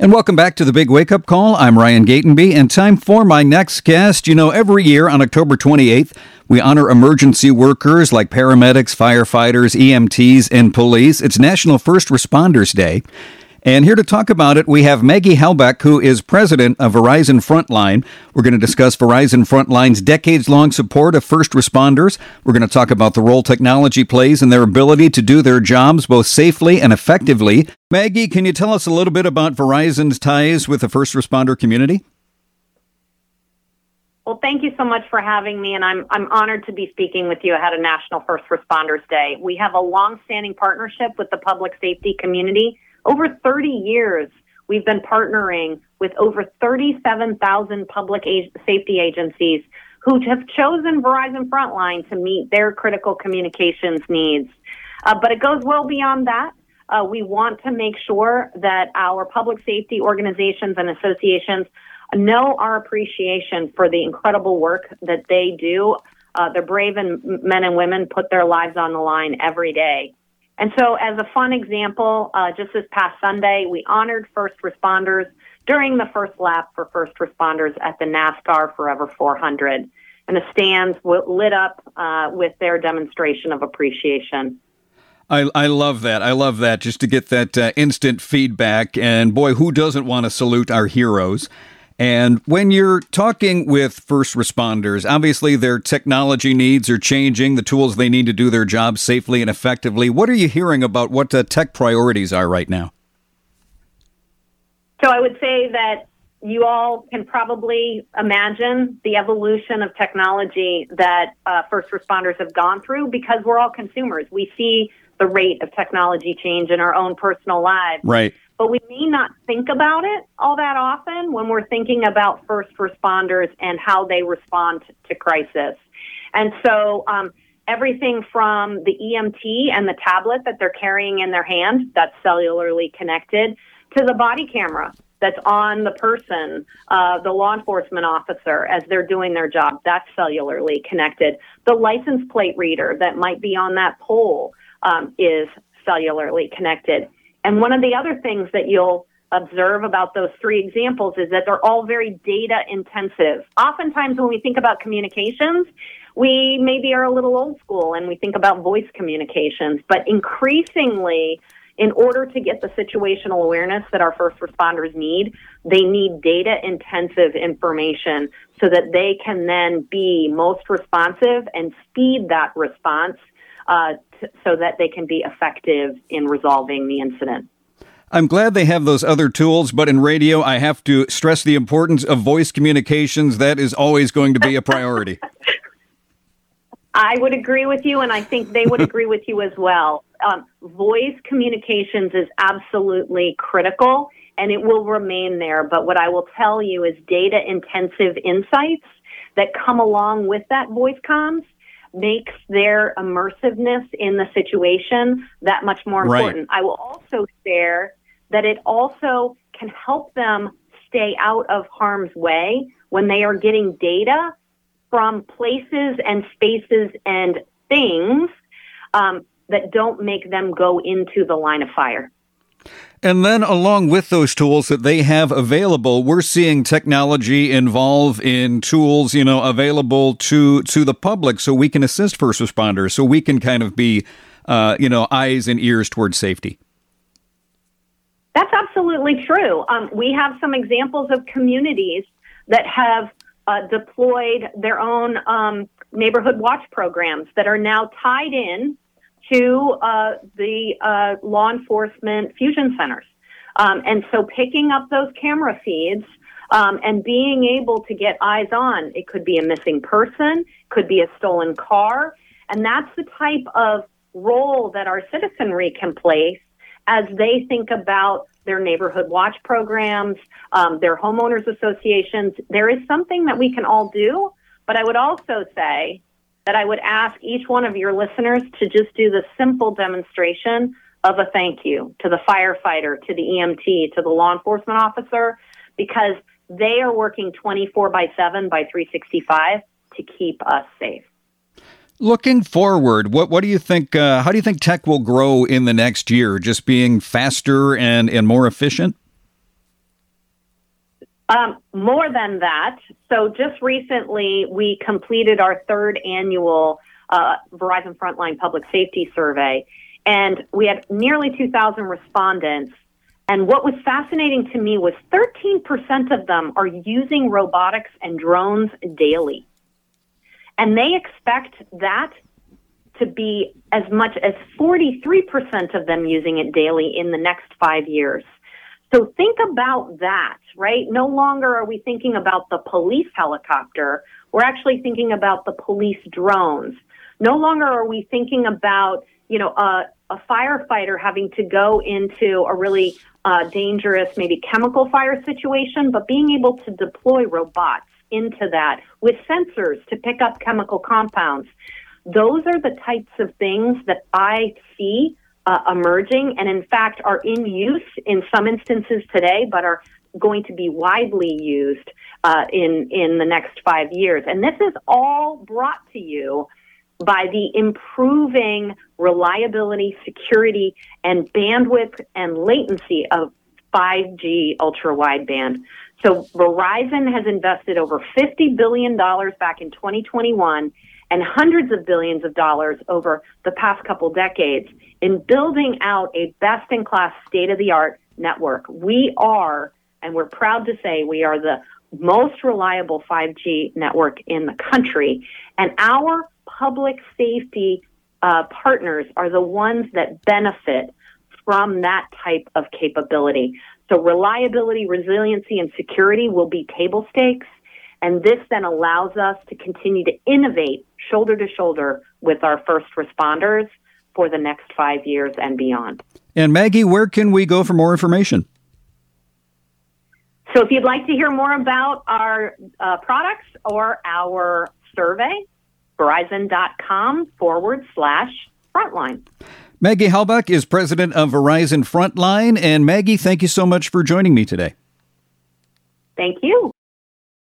And welcome back to the Big Wake Up Call. I'm Ryan Gatenby, and time for my next guest. You know, every year on October 28th, we honor emergency workers like paramedics, firefighters, EMTs, and police. It's National First Responders Day. And here to talk about it, we have Maggie Hallbach, who is president of Verizon Frontline. We're going to discuss Verizon Frontline's decades long support of first responders. We're going to talk about the role technology plays in their ability to do their jobs both safely and effectively. Maggie, can you tell us a little bit about Verizon's ties with the first responder community? Well, thank you so much for having me, and I'm I'm honored to be speaking with you ahead of National First Responders Day. We have a long-standing partnership with the public safety community over 30 years, we've been partnering with over 37,000 public safety agencies who have chosen Verizon Frontline to meet their critical communications needs. Uh, but it goes well beyond that. Uh, we want to make sure that our public safety organizations and associations know our appreciation for the incredible work that they do. Uh, the brave and men and women put their lives on the line every day. And so, as a fun example, uh, just this past Sunday, we honored first responders during the first lap for first responders at the NASCAR Forever 400. And the stands lit up uh, with their demonstration of appreciation. I, I love that. I love that just to get that uh, instant feedback. And boy, who doesn't want to salute our heroes? And when you're talking with first responders, obviously their technology needs are changing, the tools they need to do their job safely and effectively. What are you hearing about what the tech priorities are right now? So I would say that you all can probably imagine the evolution of technology that uh, first responders have gone through because we're all consumers. We see the rate of technology change in our own personal lives. Right but we may not think about it all that often when we're thinking about first responders and how they respond to crisis. And so, um, everything from the EMT and the tablet that they're carrying in their hand that's cellularly connected to the body camera that's on the person, uh, the law enforcement officer as they're doing their job, that's cellularly connected. The license plate reader that might be on that pole um, is cellularly connected. And one of the other things that you'll observe about those three examples is that they're all very data intensive. Oftentimes, when we think about communications, we maybe are a little old school and we think about voice communications, but increasingly, in order to get the situational awareness that our first responders need, they need data intensive information so that they can then be most responsive and speed that response uh, so that they can be effective in resolving the incident. I'm glad they have those other tools, but in radio, I have to stress the importance of voice communications. That is always going to be a priority. I would agree with you, and I think they would agree with you as well. Um, voice communications is absolutely critical, and it will remain there. But what I will tell you is data intensive insights that come along with that voice comms makes their immersiveness in the situation that much more important. Right. I will also share that it also can help them stay out of harm's way when they are getting data from places and spaces and things um, that don't make them go into the line of fire. And then, along with those tools that they have available, we're seeing technology involve in tools, you know, available to to the public, so we can assist first responders, so we can kind of be, uh, you know, eyes and ears towards safety. That's absolutely true. Um, we have some examples of communities that have uh, deployed their own um, neighborhood watch programs that are now tied in to uh, the uh, law enforcement fusion centers. Um, and so picking up those camera feeds um, and being able to get eyes on, it could be a missing person, could be a stolen car. And that's the type of role that our citizenry can play as they think about their neighborhood watch programs, um, their homeowners associations. There is something that we can all do. But I would also say that I would ask each one of your listeners to just do the simple demonstration of a thank you to the firefighter, to the EMT, to the law enforcement officer, because they are working 24 by 7 by 365 to keep us safe. Looking forward, what what do you think? Uh, how do you think tech will grow in the next year? Just being faster and and more efficient. Um, more than that. So just recently, we completed our third annual uh, Verizon Frontline Public Safety Survey, and we had nearly 2,000 respondents. And what was fascinating to me was 13% of them are using robotics and drones daily. And they expect that to be as much as 43% of them using it daily in the next five years. So think about that, right? No longer are we thinking about the police helicopter. We're actually thinking about the police drones. No longer are we thinking about, you know, a, a firefighter having to go into a really uh, dangerous, maybe chemical fire situation, but being able to deploy robots into that with sensors to pick up chemical compounds. Those are the types of things that I see uh, emerging and, in fact, are in use in some instances today, but are going to be widely used uh, in in the next five years. And this is all brought to you by the improving reliability, security, and bandwidth and latency of 5G ultra wideband. So Verizon has invested over $50 billion back in 2021 and hundreds of billions of dollars over the past couple decades in building out a best in class state of the art network. We are, and we're proud to say, we are the most reliable 5G network in the country. And our public safety uh, partners are the ones that benefit from that type of capability. So reliability, resiliency, and security will be table stakes. And this then allows us to continue to innovate shoulder to shoulder with our first responders for the next five years and beyond. And Maggie, where can we go for more information? So if you'd like to hear more about our uh, products or our survey, verizon.com forward slash frontline. Maggie Hallbach is president of Verizon Frontline. And Maggie, thank you so much for joining me today. Thank you.